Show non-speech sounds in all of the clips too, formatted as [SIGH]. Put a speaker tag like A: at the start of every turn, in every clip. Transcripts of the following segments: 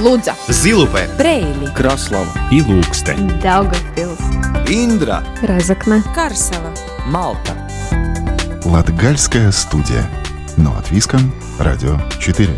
A: Лудза,
B: Зилупе,
A: Брейли,
C: Краслава
D: и Лукстен.
A: Даугавпилс,
C: Индра
A: Разокна,
E: Карсела.
C: Малта
F: Латгальская студия. Но от Виском, Радио 4.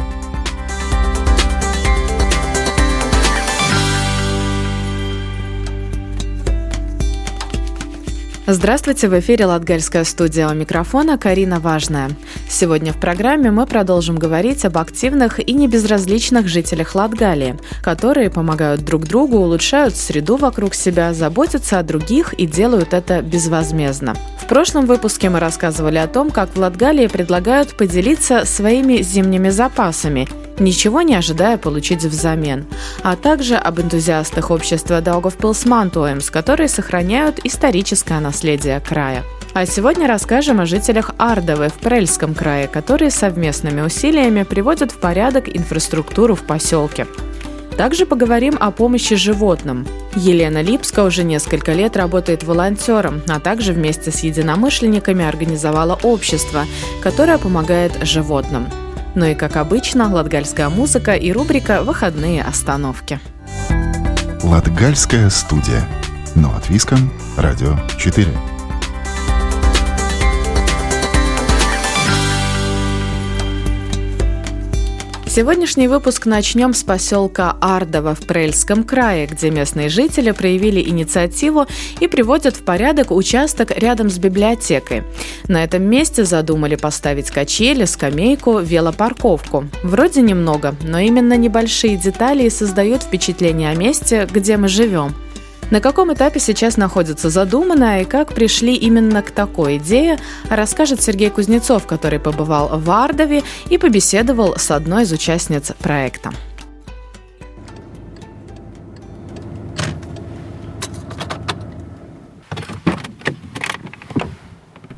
G: Здравствуйте, в эфире Латгальская студия у микрофона Карина Важная. Сегодня в программе мы продолжим говорить об активных и небезразличных жителях Латгалии, которые помогают друг другу, улучшают среду вокруг себя, заботятся о других и делают это безвозмездно. В прошлом выпуске мы рассказывали о том, как в Латгалии предлагают поделиться своими зимними запасами ничего не ожидая получить взамен, а также об энтузиастах общества Даугавпилс Мантуэмс, которые сохраняют историческое наследие края. А сегодня расскажем о жителях Ардовы в Прельском крае, которые совместными усилиями приводят в порядок инфраструктуру в поселке. Также поговорим о помощи животным. Елена Липска уже несколько лет работает волонтером, а также вместе с единомышленниками организовала общество, которое помогает животным. Ну и, как обычно, латгальская музыка и рубрика «Выходные остановки».
F: Латгальская студия. Но от Виском, Радио 4.
G: Сегодняшний выпуск начнем с поселка Ардово в Прельском крае, где местные жители проявили инициативу и приводят в порядок участок рядом с библиотекой. На этом месте задумали поставить качели, скамейку, велопарковку. Вроде немного, но именно небольшие детали и создают впечатление о месте, где мы живем – на каком этапе сейчас находится задуманное и как пришли именно к такой идее, расскажет Сергей Кузнецов, который побывал в Ардове и побеседовал с одной из участниц проекта.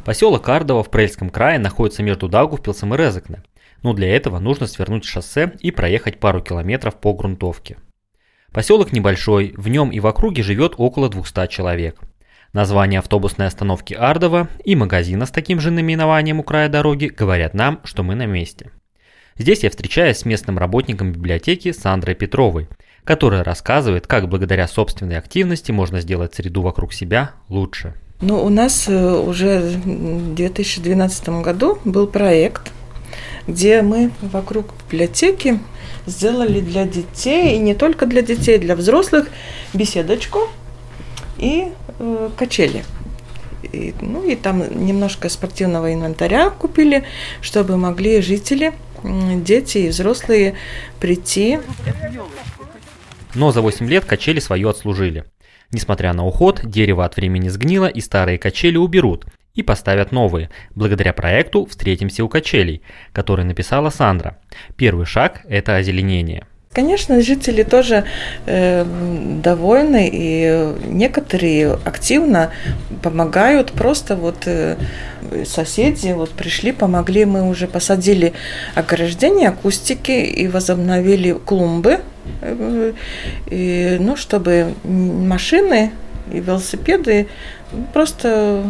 H: Поселок Ардово в Прельском крае находится между Даугавпилсом и Резекне, но для этого нужно свернуть шоссе и проехать пару километров по грунтовке. Поселок небольшой, в нем и в округе живет около 200 человек. Название автобусной остановки Ардова и магазина с таким же наименованием у края дороги говорят нам, что мы на месте. Здесь я встречаюсь с местным работником библиотеки Сандрой Петровой, которая рассказывает, как благодаря собственной активности можно сделать среду вокруг себя лучше.
E: Ну, у нас э, уже в 2012 году был проект, где мы вокруг библиотеки сделали для детей, и не только для детей, для взрослых, беседочку и э, качели. И, ну и там немножко спортивного инвентаря купили, чтобы могли жители, дети и взрослые прийти.
H: Но за 8 лет качели свое отслужили. Несмотря на уход, дерево от времени сгнило и старые качели уберут, и поставят новые, благодаря проекту «Встретимся у качелей», который написала Сандра. Первый шаг – это озеленение.
E: Конечно, жители тоже э, довольны, и некоторые активно помогают. Просто вот э, соседи вот пришли, помогли. Мы уже посадили ограждение, кустики и возобновили клумбы, э, и, ну, чтобы машины и велосипеды просто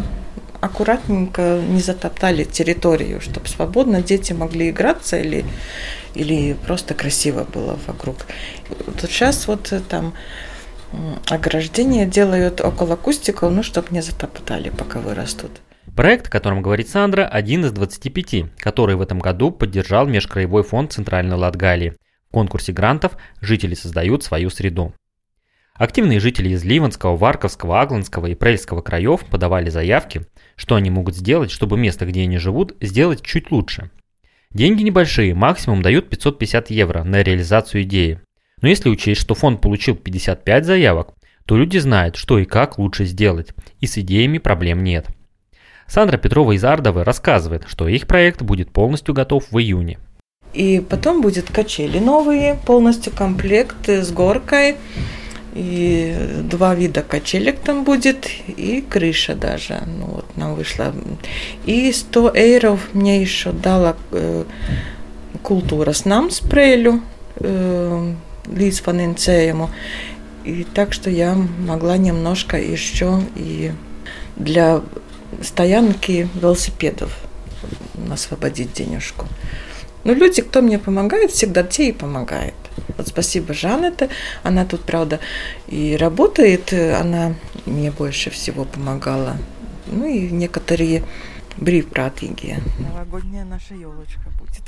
E: аккуратненько не затоптали территорию, чтобы свободно дети могли играться или, или просто красиво было вокруг. Вот сейчас вот э, там ограждение делают около кустиков, ну, чтобы не затоптали, пока вырастут.
H: Проект, о котором говорит Сандра, один из 25, который в этом году поддержал Межкраевой фонд Центральной Латгалии. В конкурсе грантов жители создают свою среду. Активные жители из Ливанского, Варковского, Агланского и Прельского краев подавали заявки, что они могут сделать, чтобы место, где они живут, сделать чуть лучше. Деньги небольшие, максимум дают 550 евро на реализацию идеи. Но если учесть, что фонд получил 55 заявок, то люди знают, что и как лучше сделать, и с идеями проблем нет. Сандра Петрова из Ардовы рассказывает, что их проект будет полностью готов в июне.
E: И потом будет качели новые, полностью комплект с горкой, и два вида качелек там будет, и крыша даже. Ну, вот нам вышла. И 100 эйров мне еще дала э, культура с нам спрейлю э, līdzfinansējumu. И так что я могла немножко еще и для стоянки велосипедов освободить денежку. Но люди, кто мне помогает, всегда те и помогают. Вот спасибо Жанете, она тут, правда, и работает, она мне больше всего помогала. Ну и некоторые бриф-пратинги. Новогодняя наша елочка будет.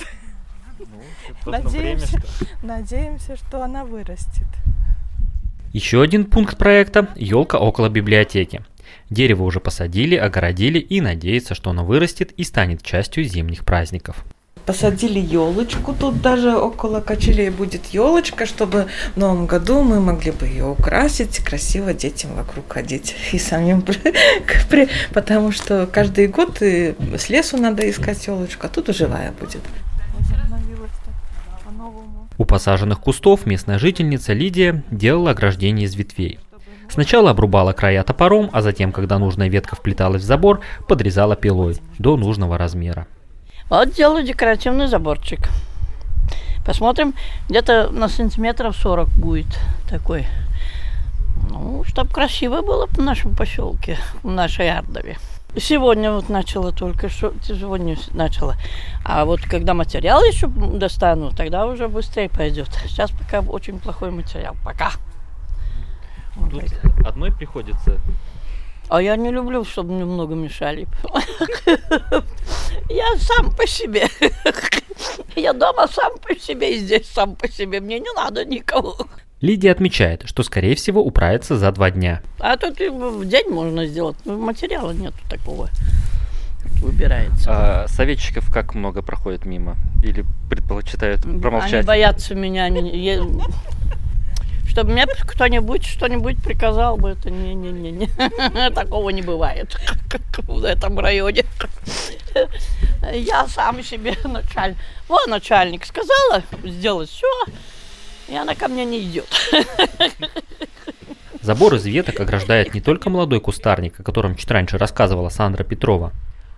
E: Ну, надеемся, надеемся, что она вырастет.
H: Еще один пункт проекта – елка около библиотеки. Дерево уже посадили, огородили и надеется, что оно вырастет и станет частью зимних праздников.
E: Посадили елочку, тут даже около качелей будет елочка, чтобы в новом году мы могли бы ее украсить, красиво детям вокруг ходить [LAUGHS] и самим, потому что каждый год с лесу надо искать елочку, а тут живая будет.
H: У посаженных кустов местная жительница Лидия делала ограждение из ветвей. Сначала обрубала края топором, а затем, когда нужная ветка вплеталась в забор, подрезала пилой до нужного размера.
A: Вот делаю декоративный заборчик. Посмотрим, где-то на сантиметров 40 будет такой. Ну, чтобы красиво было в нашем поселке, в нашей Ардове. Сегодня вот начала только что, сегодня начала. А вот когда материал еще достану, тогда уже быстрее пойдет. Сейчас пока очень плохой материал. Пока.
H: Тут одной приходится
A: а я не люблю, чтобы мне много мешали. [LAUGHS] Я сам по себе. [LAUGHS] Я дома сам по себе и здесь сам по себе. Мне не надо никого.
H: Лидия отмечает, что, скорее всего, управится за два дня.
A: А тут в день можно сделать. Материала нету такого. Выбирается.
H: А советчиков как много проходит мимо? Или предпочитают промолчать?
A: Они боятся меня. Чтобы мне кто-нибудь что-нибудь приказал бы, это не-не-не. [LAUGHS] Такого не бывает [LAUGHS] в этом районе. [LAUGHS] Я сам себе начальник. Вот начальник сказала сделать все, и она ко мне не идет.
H: Забор из веток ограждает не только молодой кустарник, о котором чуть раньше рассказывала Сандра Петрова,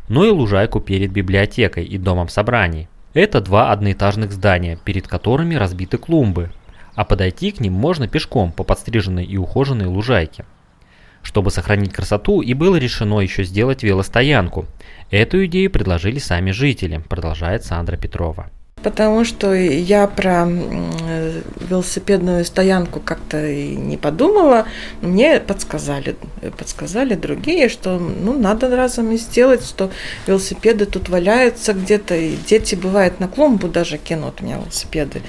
H: но и лужайку перед библиотекой и домом собраний. Это два одноэтажных здания, перед которыми разбиты клумбы, а подойти к ним можно пешком по подстриженной и ухоженной лужайке. Чтобы сохранить красоту, и было решено еще сделать велостоянку. Эту идею предложили сами жители, продолжает Сандра Петрова.
E: Потому что я про велосипедную стоянку как-то и не подумала. Мне подсказали, подсказали другие, что ну, надо разом и сделать, что велосипеды тут валяются где-то, и дети бывает на клумбу даже кинут у меня велосипеды.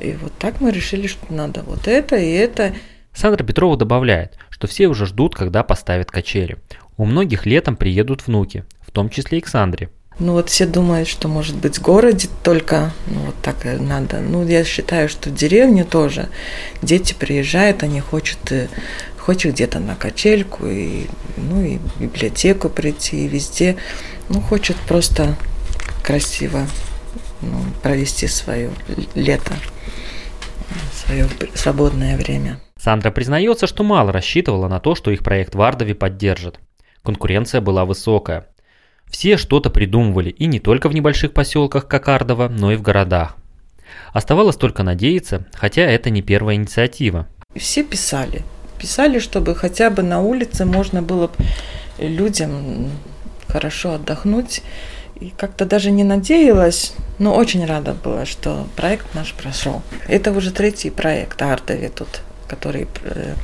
E: И вот так мы решили, что надо вот это и это.
H: Сандра Петрова добавляет, что все уже ждут, когда поставят качели. У многих летом приедут внуки, в том числе и к Сандре.
E: Ну вот все думают, что может быть в городе только ну, вот так надо. Ну я считаю, что в деревне тоже дети приезжают, они хотят, э, хотят где-то на качельку, и, ну и в библиотеку прийти, и везде. Ну хочет просто красиво ну, провести свое лето, свое свободное время.
H: Сандра признается, что мало рассчитывала на то, что их проект в Ардове поддержит. Конкуренция была высокая. Все что-то придумывали, и не только в небольших поселках, как Ардово, но и в городах. Оставалось только надеяться, хотя это не первая инициатива.
E: Все писали. Писали, чтобы хотя бы на улице можно было людям хорошо отдохнуть. И как-то даже не надеялась, но очень рада была, что проект наш прошел. Это уже третий проект Ардове тут, который э,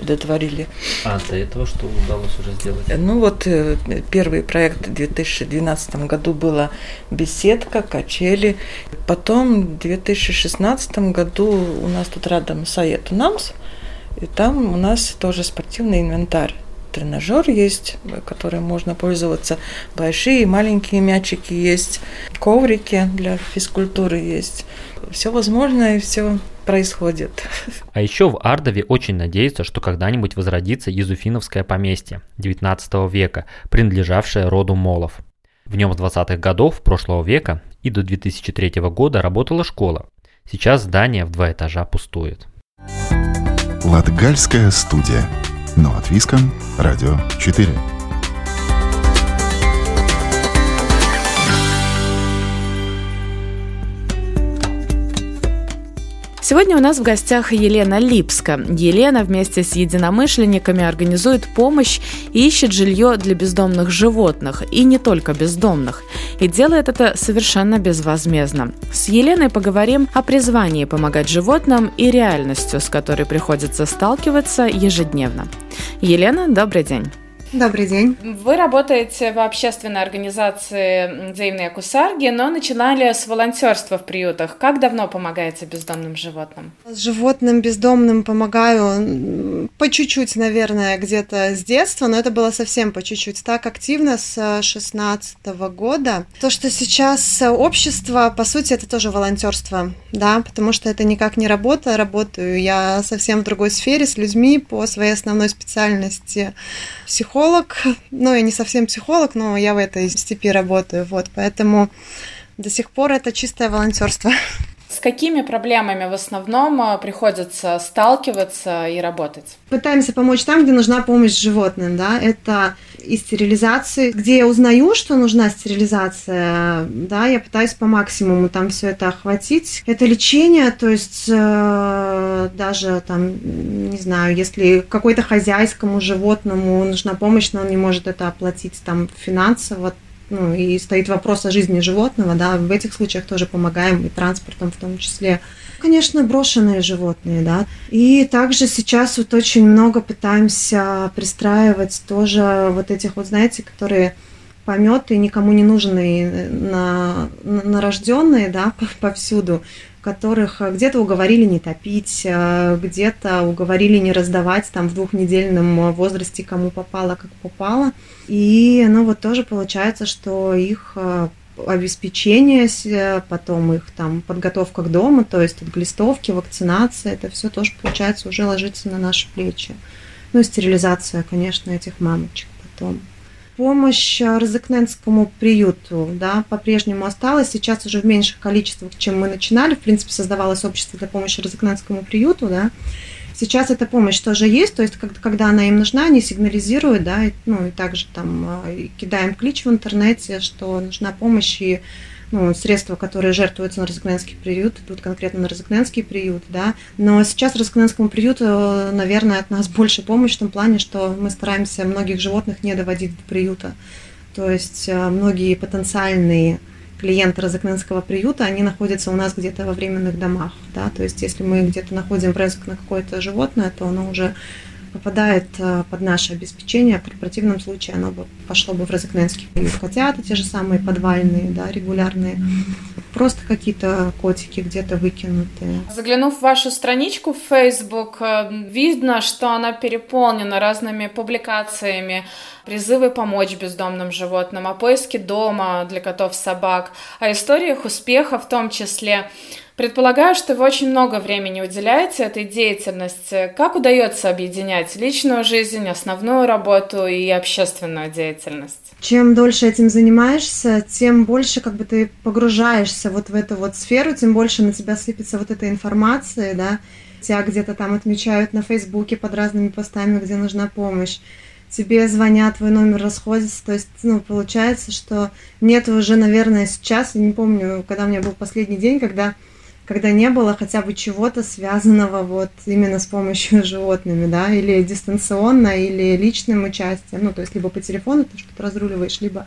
E: удовлетворили.
H: А до этого что удалось уже сделать?
E: Ну вот э, первый проект в 2012 году была беседка, качели. Потом в 2016 году у нас тут рядом Сает Намс, и там у нас тоже спортивный инвентарь тренажер есть, которым можно пользоваться. Большие и маленькие мячики есть, коврики для физкультуры есть. Все возможно и все происходит. [LAUGHS]
H: А еще в Ардове очень надеются, что когда-нибудь возродится Езуфиновское поместье XIX века, принадлежавшее роду Молов. В нем с 20-х годов прошлого века и до 2003 года работала школа. Сейчас здание в два этажа пустует.
F: Латгальская студия. Но от Виском. Радио 4.
G: Сегодня у нас в гостях Елена Липска. Елена вместе с единомышленниками организует помощь и ищет жилье для бездомных животных, и не только бездомных. И делает это совершенно безвозмездно. С Еленой поговорим о призвании помогать животным и реальностью, с которой приходится сталкиваться ежедневно. Елена, добрый день.
B: Добрый день.
G: Вы работаете в общественной организации «Взаимные кусарги», но начинали с волонтерства в приютах. Как давно помогаете бездомным животным?
B: С животным бездомным помогаю по чуть-чуть, наверное, где-то с детства, но это было совсем по чуть-чуть. Так активно с 16 года. То, что сейчас общество, по сути, это тоже волонтерство, да, потому что это никак не работа. Работаю я совсем в другой сфере с людьми по своей основной специальности психолог психолог, ну, я не совсем психолог, но я в этой степи работаю, вот, поэтому до сих пор это чистое волонтерство.
G: С какими проблемами в основном э, приходится сталкиваться и работать?
B: Пытаемся помочь там, где нужна помощь животным, да, это и стерилизации, где я узнаю, что нужна стерилизация, да, я пытаюсь по максимуму там все это охватить. Это лечение, то есть э, даже там, не знаю, если какой-то хозяйскому животному нужна помощь, но он не может это оплатить там финансово, ну, и стоит вопрос о жизни животного, да, в этих случаях тоже помогаем и транспортом в том числе. Конечно, брошенные животные, да. И также сейчас вот очень много пытаемся пристраивать тоже вот этих вот, знаете, которые пометы никому не нужные на, на рожденные, да, [LAUGHS] повсюду, которых где-то уговорили не топить, где-то уговорили не раздавать там в двухнедельном возрасте кому попало, как попало. И, ну, вот тоже получается, что их обеспечение, потом их там подготовка к дому, то есть от глистовки, вакцинация, это все тоже, получается, уже ложится на наши плечи. Ну и стерилизация, конечно, этих мамочек потом. Помощь Розыкненскому приюту, да, по-прежнему осталась, сейчас уже в меньших количествах, чем мы начинали. В принципе, создавалось общество для помощи Розыкненскому приюту, да, Сейчас эта помощь тоже есть, то есть когда она им нужна, они сигнализируют, да, и, ну и также там а, кидаем клич в интернете, что нужна помощь и ну, средства, которые жертвуются на Розыкненский приют, идут конкретно на Розыкненский приют, да. Но сейчас Розыкненскому приюту, наверное, от нас [LAUGHS] больше помощь в том плане, что мы стараемся многих животных не доводить до приюта. То есть а, многие потенциальные клиенты Розыкненского приюта, они находятся у нас где-то во временных домах, да, то есть если мы где-то находим врезок на какое-то животное, то оно уже попадает э, под наше обеспечение, в противном случае оно бы пошло бы в Розыкненский приют. Котята те же самые подвальные, да, регулярные, просто какие-то котики где-то выкинутые.
G: Заглянув в вашу страничку в Facebook, э, видно, что она переполнена разными публикациями призывы помочь бездомным животным, о поиске дома для котов, собак, о историях успеха в том числе. Предполагаю, что вы очень много времени уделяете этой деятельности. Как удается объединять личную жизнь, основную работу и общественную деятельность?
B: Чем дольше этим занимаешься, тем больше как бы ты погружаешься вот в эту вот сферу, тем больше на тебя сыпется вот эта информация, да, тебя где-то там отмечают на Фейсбуке под разными постами, где нужна помощь. Тебе звонят, твой номер расходится, то есть, ну, получается, что нет уже, наверное, сейчас, я не помню, когда у меня был последний день, когда когда не было хотя бы чего-то связанного вот именно с помощью [LAUGHS] животными, да, или дистанционно, или личным участием, ну, то есть либо по телефону ты что-то разруливаешь, либо,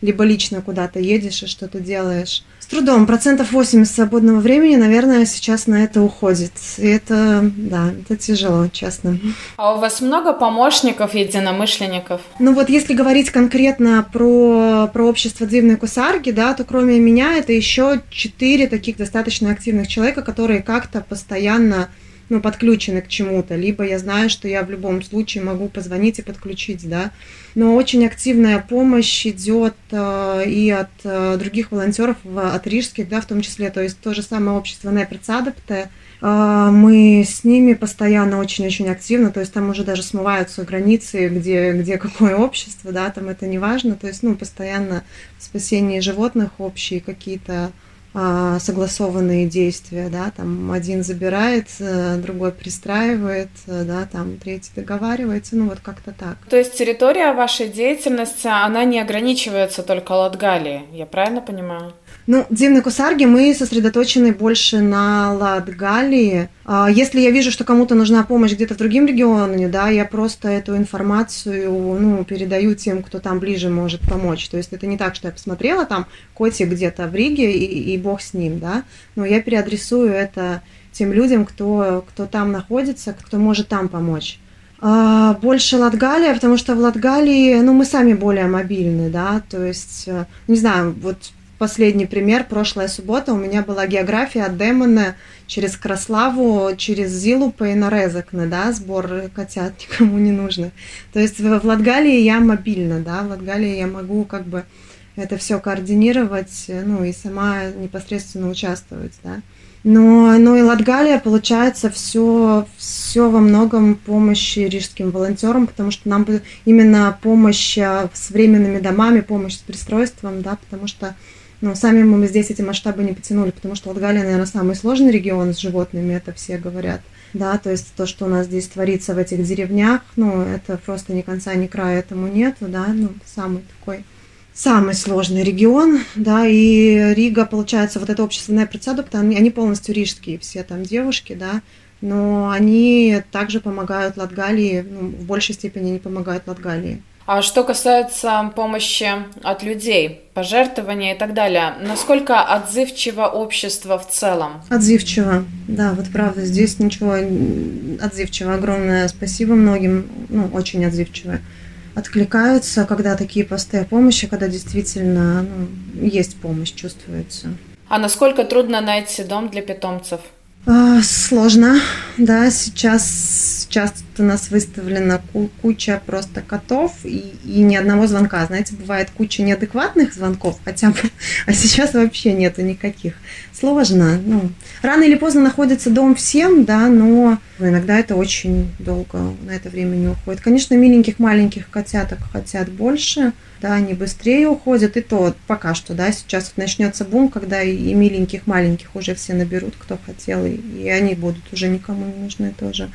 B: либо лично куда-то едешь и что-то делаешь трудом. Процентов 80 свободного времени, наверное, сейчас на это уходит. И это, да, это тяжело, честно.
G: А у вас много помощников, единомышленников?
B: Ну вот если говорить конкретно про, про общество Дивной Кусарги, да, то кроме меня это еще четыре таких достаточно активных человека, которые как-то постоянно ну, подключены к чему-то, либо я знаю, что я в любом случае могу позвонить и подключить, да. Но очень активная помощь идет э, и от э, других волонтеров, от рижских, да, в том числе, то есть то же самое общество Непрецадепте, э, мы с ними постоянно очень-очень активно, то есть там уже даже смываются границы, где, где какое общество, да, там это не важно, то есть, ну, постоянно спасение животных общие какие-то согласованные действия, да, там один забирает, э, другой пристраивает, э, да, там третий договаривается, ну вот как-то так.
G: То есть территория вашей деятельности, она не ограничивается только Латгалией, я правильно понимаю?
B: Ну, Дивной Кусарги мы сосредоточены больше на Латгалии. А, если я вижу, что кому-то нужна помощь где-то в другим регионе, да, я просто эту информацию ну, передаю тем, кто там ближе может помочь. То есть это не так, что я посмотрела там котик где-то в Риге и, и бог с ним, да, но я переадресую это тем людям, кто, кто там находится, кто может там помочь. А, больше Латгалия, потому что в Латгалии, ну, мы сами более мобильны, да, то есть, э, не знаю, вот последний пример. Прошлая суббота у меня была география от Демона через Краславу, через Зилупа и Нарезакне, да, сбор котят никому не нужно. То есть в Латгалии я мобильна, да, в Латгалии я могу как бы это все координировать, ну и сама непосредственно участвовать, да. Но, но и Латгалия, получается, все, все во многом помощи рижским волонтерам, потому что нам именно помощь а, с временными домами, помощь с пристройством, да, потому что но сами мы здесь эти масштабы не потянули, потому что Латгалия, наверное, самый сложный регион с животными, это все говорят. Да, то есть то, что у нас здесь творится в этих деревнях, ну, это просто ни конца, ни края этому нету, да, ну, самый такой самый сложный регион, да, и Рига, получается, вот это общественное предсадок, они, они полностью рижские, все там девушки, да, но они также помогают Латгалии, ну, в большей степени они помогают Латгалии.
G: А что касается помощи от людей, пожертвования и так далее, насколько отзывчиво общество в целом?
B: Отзывчиво, да, вот правда, здесь ничего отзывчиво. Огромное спасибо многим, ну, очень отзывчиво. Откликаются, когда такие посты о помощи, когда действительно ну, есть помощь, чувствуется.
G: А насколько трудно найти дом для питомцев?
B: А, сложно, да, сейчас часто у нас выставлена куча просто котов и, и ни одного звонка. Знаете, бывает куча неадекватных звонков хотя бы, [LAUGHS] а сейчас вообще нету никаких. Сложно. Ну, рано или поздно находится дом всем, да, но иногда это очень долго на это время не уходит. Конечно, миленьких маленьких котяток хотят больше, да, они быстрее уходят, и то пока что, да, сейчас вот начнется бум, когда и миленьких маленьких уже все наберут, кто хотел, и, и они будут уже никому не нужны тоже.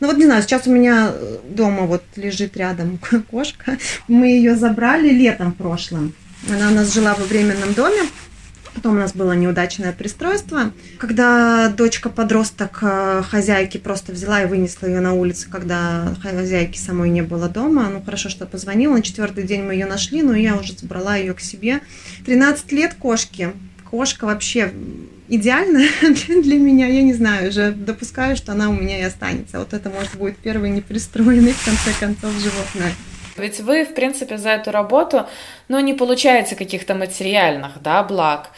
B: Ну вот не знаю, сейчас у меня дома вот лежит рядом [LAUGHS] кошка. Мы ее забрали летом прошлым. Она у нас жила во временном доме. Потом у нас было неудачное пристройство. Когда дочка-подросток э, хозяйки просто взяла и вынесла ее на улицу, когда хозяйки самой не было дома. Ну, хорошо, что позвонила. На четвертый день мы ее нашли, но я уже забрала ее к себе. 13 лет кошки. Кошка вообще идеальная [LAUGHS] для меня. Я не знаю, уже допускаю, что она у меня и останется. Вот это, может, будет первый непристроенный, в конце концов, животное.
G: Ведь вы, в принципе, за эту работу, ну, не получаете каких-то материальных, да, благ.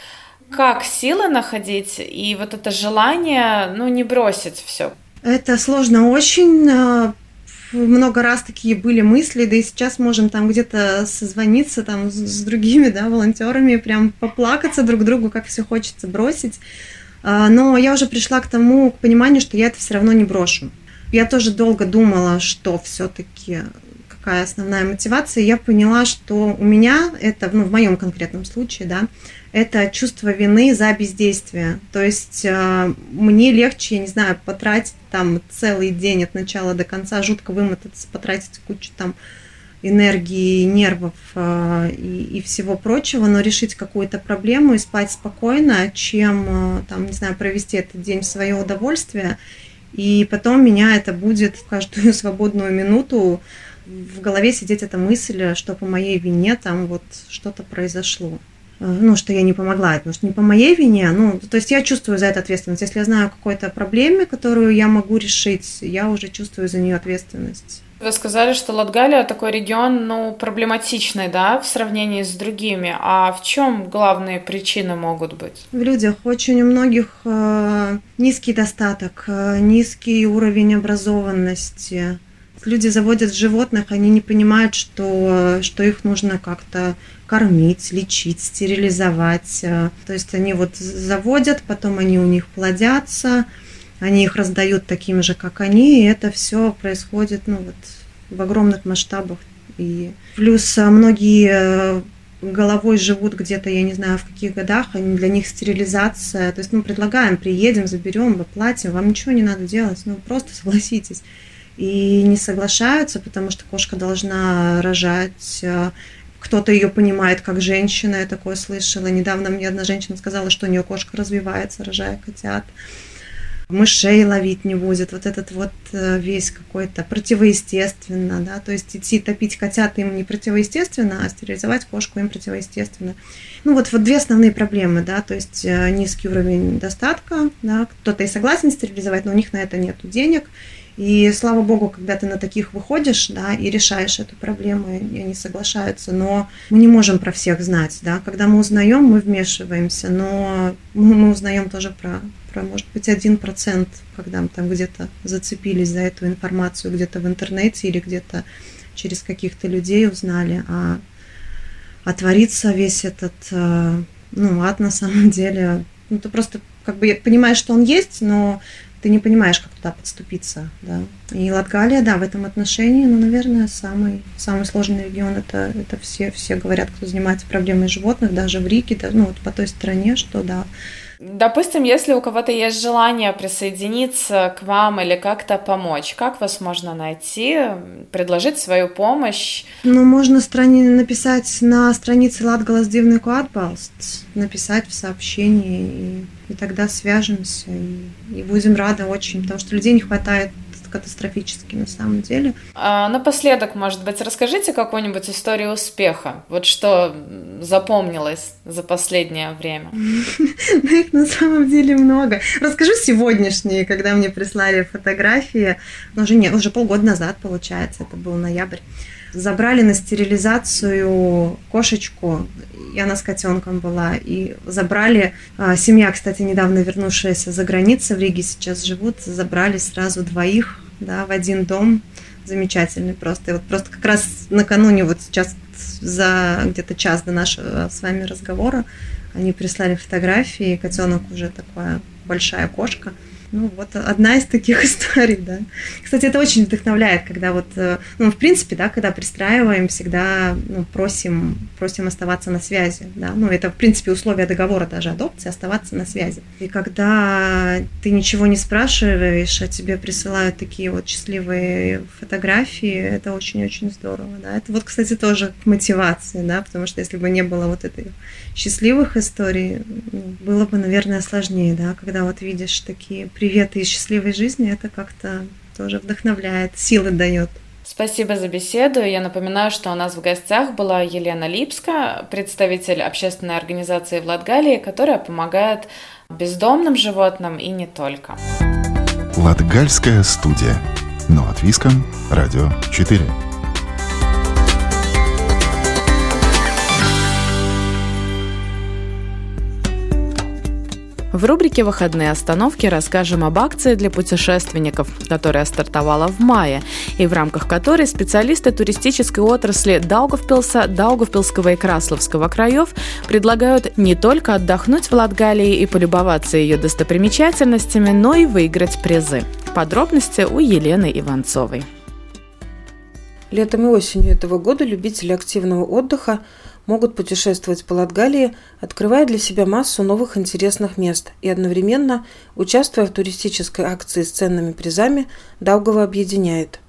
G: Как силы находить и вот это желание, ну, не бросить все?
B: Это сложно очень. Много раз такие были мысли, да и сейчас можем там где-то созвониться там с другими, да, волонтерами, прям поплакаться друг другу, как все хочется бросить. А, но я уже пришла к тому, к пониманию, что я это все равно не брошу. Я тоже долго думала, что все-таки какая основная мотивация, я поняла, что у меня это, ну, в моем конкретном случае, да, это чувство вины за бездействие. То есть э, мне легче, я не знаю, потратить там целый день от начала до конца, жутко вымотаться, потратить кучу там энергии, нервов э, и, и всего прочего, но решить какую-то проблему и спать спокойно, чем э, там, не знаю, провести этот день в свое удовольствие. И потом меня это будет в каждую [LAUGHS] свободную минуту в голове сидеть эта мысль, что по моей вине там вот что-то произошло. Ну, что я не помогла, потому что не по моей вине, ну, то есть я чувствую за это ответственность. Если я знаю о какой-то проблеме, которую я могу решить, я уже чувствую за нее ответственность.
G: Вы сказали, что Латгалия такой регион, ну, проблематичный, да, в сравнении с другими. А в чем главные причины могут быть?
B: В людях очень у многих э, низкий достаток, э, низкий уровень образованности, люди заводят животных, они не понимают, что, что их нужно как-то кормить, лечить, стерилизовать. То есть они вот заводят, потом они у них плодятся, они их раздают такими же, как они, и это все происходит ну, вот, в огромных масштабах. И плюс многие головой живут где-то, я не знаю, в каких годах, они для них стерилизация. То есть, ну, предлагаем, приедем, заберем, оплатим, вам ничего не надо делать, ну, просто согласитесь. И не соглашаются, потому что кошка должна рожать, кто-то ее понимает как женщина, я такое слышала. Недавно мне одна женщина сказала, что у нее кошка развивается, рожая котят. Мышей ловить не будет, вот этот вот э, весь какой-то противоестественно, да, то есть идти топить котят им не противоестественно, а стерилизовать кошку им противоестественно. Ну вот, вот две основные проблемы, да, то есть э, низкий уровень достатка, да, кто-то и согласен стерилизовать, но у них на это нет денег, и слава богу, когда ты на таких выходишь, да, и решаешь эту проблему, и они соглашаются, но мы не можем про всех знать, да. Когда мы узнаем, мы вмешиваемся, но мы, узнаем тоже про, про, может быть, один процент, когда мы там где-то зацепились за эту информацию, где-то в интернете или где-то через каких-то людей узнали, а, а творится весь этот, э, ну, ад на самом деле, ну, ты просто как бы понимаешь, что он есть, но ты не понимаешь, как туда подступиться, да. И Латгалия, да, в этом отношении, ну, наверное, самый, самый сложный регион, это, это все, все говорят, кто занимается проблемой животных, даже в Риге, да, ну, вот по той стране, что, да,
G: Допустим, если у кого-то есть желание присоединиться к вам или как-то помочь, как вас можно найти, предложить свою помощь?
B: Ну, можно страни... написать на странице Латгалас Дивный Atbalsts, написать в сообщении, и, и тогда свяжемся, и, и будем рады очень, потому что людей не хватает катастрофически на самом деле.
G: А напоследок, может быть, расскажите какую-нибудь историю успеха, вот что запомнилось за последнее время? [LAUGHS]
B: Ну, их на самом деле много. Расскажу сегодняшние, когда мне прислали фотографии, ну, уже, не, уже полгода назад, получается, это был ноябрь забрали на стерилизацию кошечку, и она с котенком была, и забрали, а, семья, кстати, недавно вернувшаяся за границу, в Риге сейчас живут, забрали сразу двоих, да, в один дом, замечательный просто. И вот просто как раз накануне, вот сейчас за где-то час до нашего с вами разговора, они прислали фотографии, котенок уже такая большая кошка – ну, вот одна из таких [LAUGHS] историй, да. Кстати, это очень вдохновляет, когда вот, э, ну, в принципе, да, когда пристраиваем, всегда ну, просим, просим оставаться на связи, да. Ну, это, в принципе, условия договора даже адопции, оставаться на связи. И когда ты ничего не спрашиваешь, а тебе присылают такие вот счастливые фотографии, это очень-очень здорово, да. Это вот, кстати, тоже к мотивации, да, потому что если бы не было вот этой счастливых историй, было бы, наверное, сложнее, да, когда вот видишь такие приветы из счастливой жизни, это как-то тоже вдохновляет, силы дает.
G: Спасибо за беседу. Я напоминаю, что у нас в гостях была Елена Липска, представитель общественной организации в Латгалии, которая помогает бездомным животным и не только.
F: Латгальская студия. Но от Виском. Радио 4.
G: В рубрике «Выходные остановки» расскажем об акции для путешественников, которая стартовала в мае, и в рамках которой специалисты туристической отрасли Даугавпилса, Даугавпилского и Красловского краев предлагают не только отдохнуть в Латгалии и полюбоваться ее достопримечательностями, но и выиграть призы. Подробности у Елены Иванцовой.
E: Летом и осенью этого года любители активного отдыха могут путешествовать по Латгалии, открывая для себя массу новых интересных мест и одновременно, участвуя в туристической акции с ценными призами, Даугава объединяет.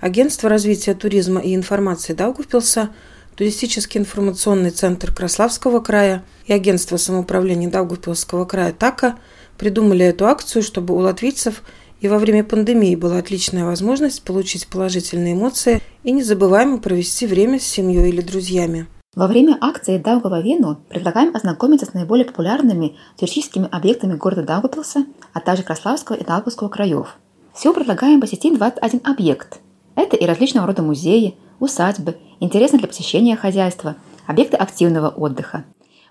E: Агентство развития туризма и информации Даугавпилса, Туристический информационный центр Краславского края и Агентство самоуправления Даугавпилского края ТАКа придумали эту акцию, чтобы у латвийцев и во время пандемии была отличная возможность получить положительные эмоции и незабываемо провести время с семьей или друзьями.
C: Во время акции Даугава Вену предлагаем ознакомиться с наиболее популярными туристическими объектами города Даугавпилса, а также Краславского и Даугавского краев. Всего предлагаем посетить 21 объект. Это и различного рода музеи, усадьбы, интересные для посещения хозяйства, объекты активного отдыха.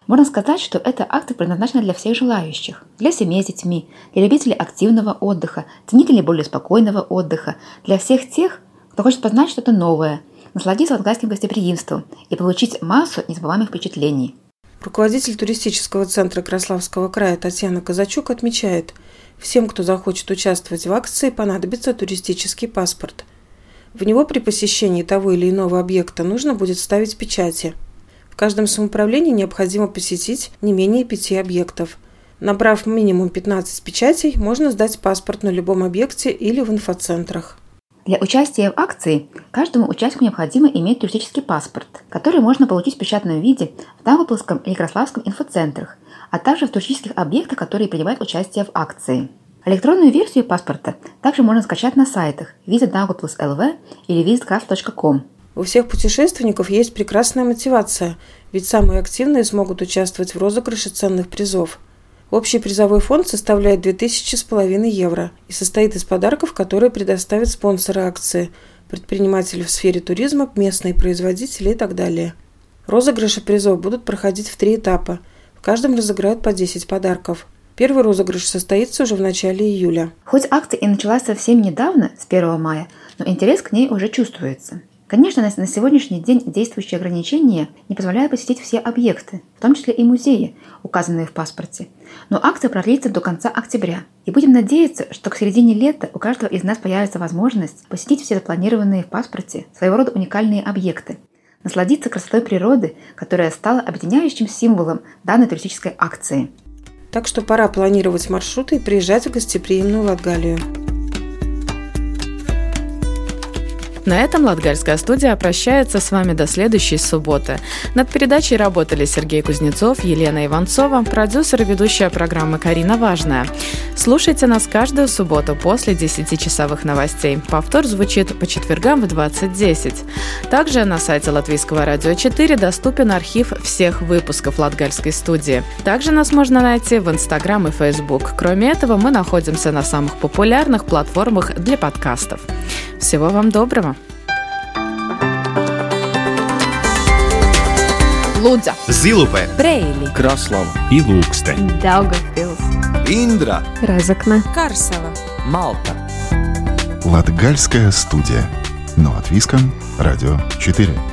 C: Можно сказать, что эта акция предназначена для всех желающих, для семей с детьми, для любителей активного отдыха, ценителей более спокойного отдыха, для всех тех, кто хочет познать что-то новое – насладиться латгальским гостеприимством и получить массу незабываемых впечатлений.
E: Руководитель туристического центра Краславского края Татьяна Казачук отмечает, всем, кто захочет участвовать в акции, понадобится туристический паспорт. В него при посещении того или иного объекта нужно будет ставить печати.
D: В каждом самоуправлении необходимо посетить не менее пяти объектов. Набрав минимум 15 печатей, можно сдать паспорт на любом объекте или в инфоцентрах.
C: Для участия в акции каждому участнику необходимо иметь туристический паспорт, который можно получить в печатном виде в Даугавпилском или Краславском инфоцентрах, а также в туристических объектах, которые принимают участие в акции. Электронную версию паспорта также можно скачать на сайтах Visit Daugavpils LV или visitcraft.com.
D: У всех путешественников есть прекрасная мотивация, ведь самые активные смогут участвовать в розыгрыше ценных призов – Общий призовой фонд составляет 2000 с половиной евро и состоит из подарков, которые предоставят спонсоры акции, предприниматели в сфере туризма, местные производители и так далее. Розыгрыши призов будут проходить в три этапа. В каждом разыграют по 10 подарков. Первый розыгрыш состоится уже в начале июля.
C: Хоть акция и началась совсем недавно, с 1 мая, но интерес к ней уже чувствуется. Конечно, на сегодняшний день действующие ограничения не позволяют посетить все объекты, в том числе и музеи, указанные в паспорте. Но акция продлится до конца октября. И будем надеяться, что к середине лета у каждого из нас появится возможность посетить все запланированные в паспорте своего рода уникальные объекты, насладиться красотой природы, которая стала объединяющим символом данной туристической акции.
D: Так что пора планировать маршруты и приезжать в гостеприимную Латгалию.
G: На этом Латгальская студия прощается с вами до следующей субботы. Над передачей работали Сергей Кузнецов, Елена Иванцова, продюсер и ведущая программы Карина Важная. Слушайте нас каждую субботу после 10-часовых новостей. Повтор звучит по четвергам в 20.10. Также на сайте Латвийского радио 4 доступен архив всех выпусков Латгальской студии. Также нас можно найти в Инстаграм и Фейсбук. Кроме этого, мы находимся на самых популярных платформах для подкастов. Всего вам доброго!
I: Лудза,
J: Зилупе,
I: Брейли,
J: Краслава. И Ilūkste,
I: Daugavpils,
J: Индра,
I: Разокна,
K: Карсела,
J: Малта.
F: Латгальская студия. Но от Виском, Радио 4.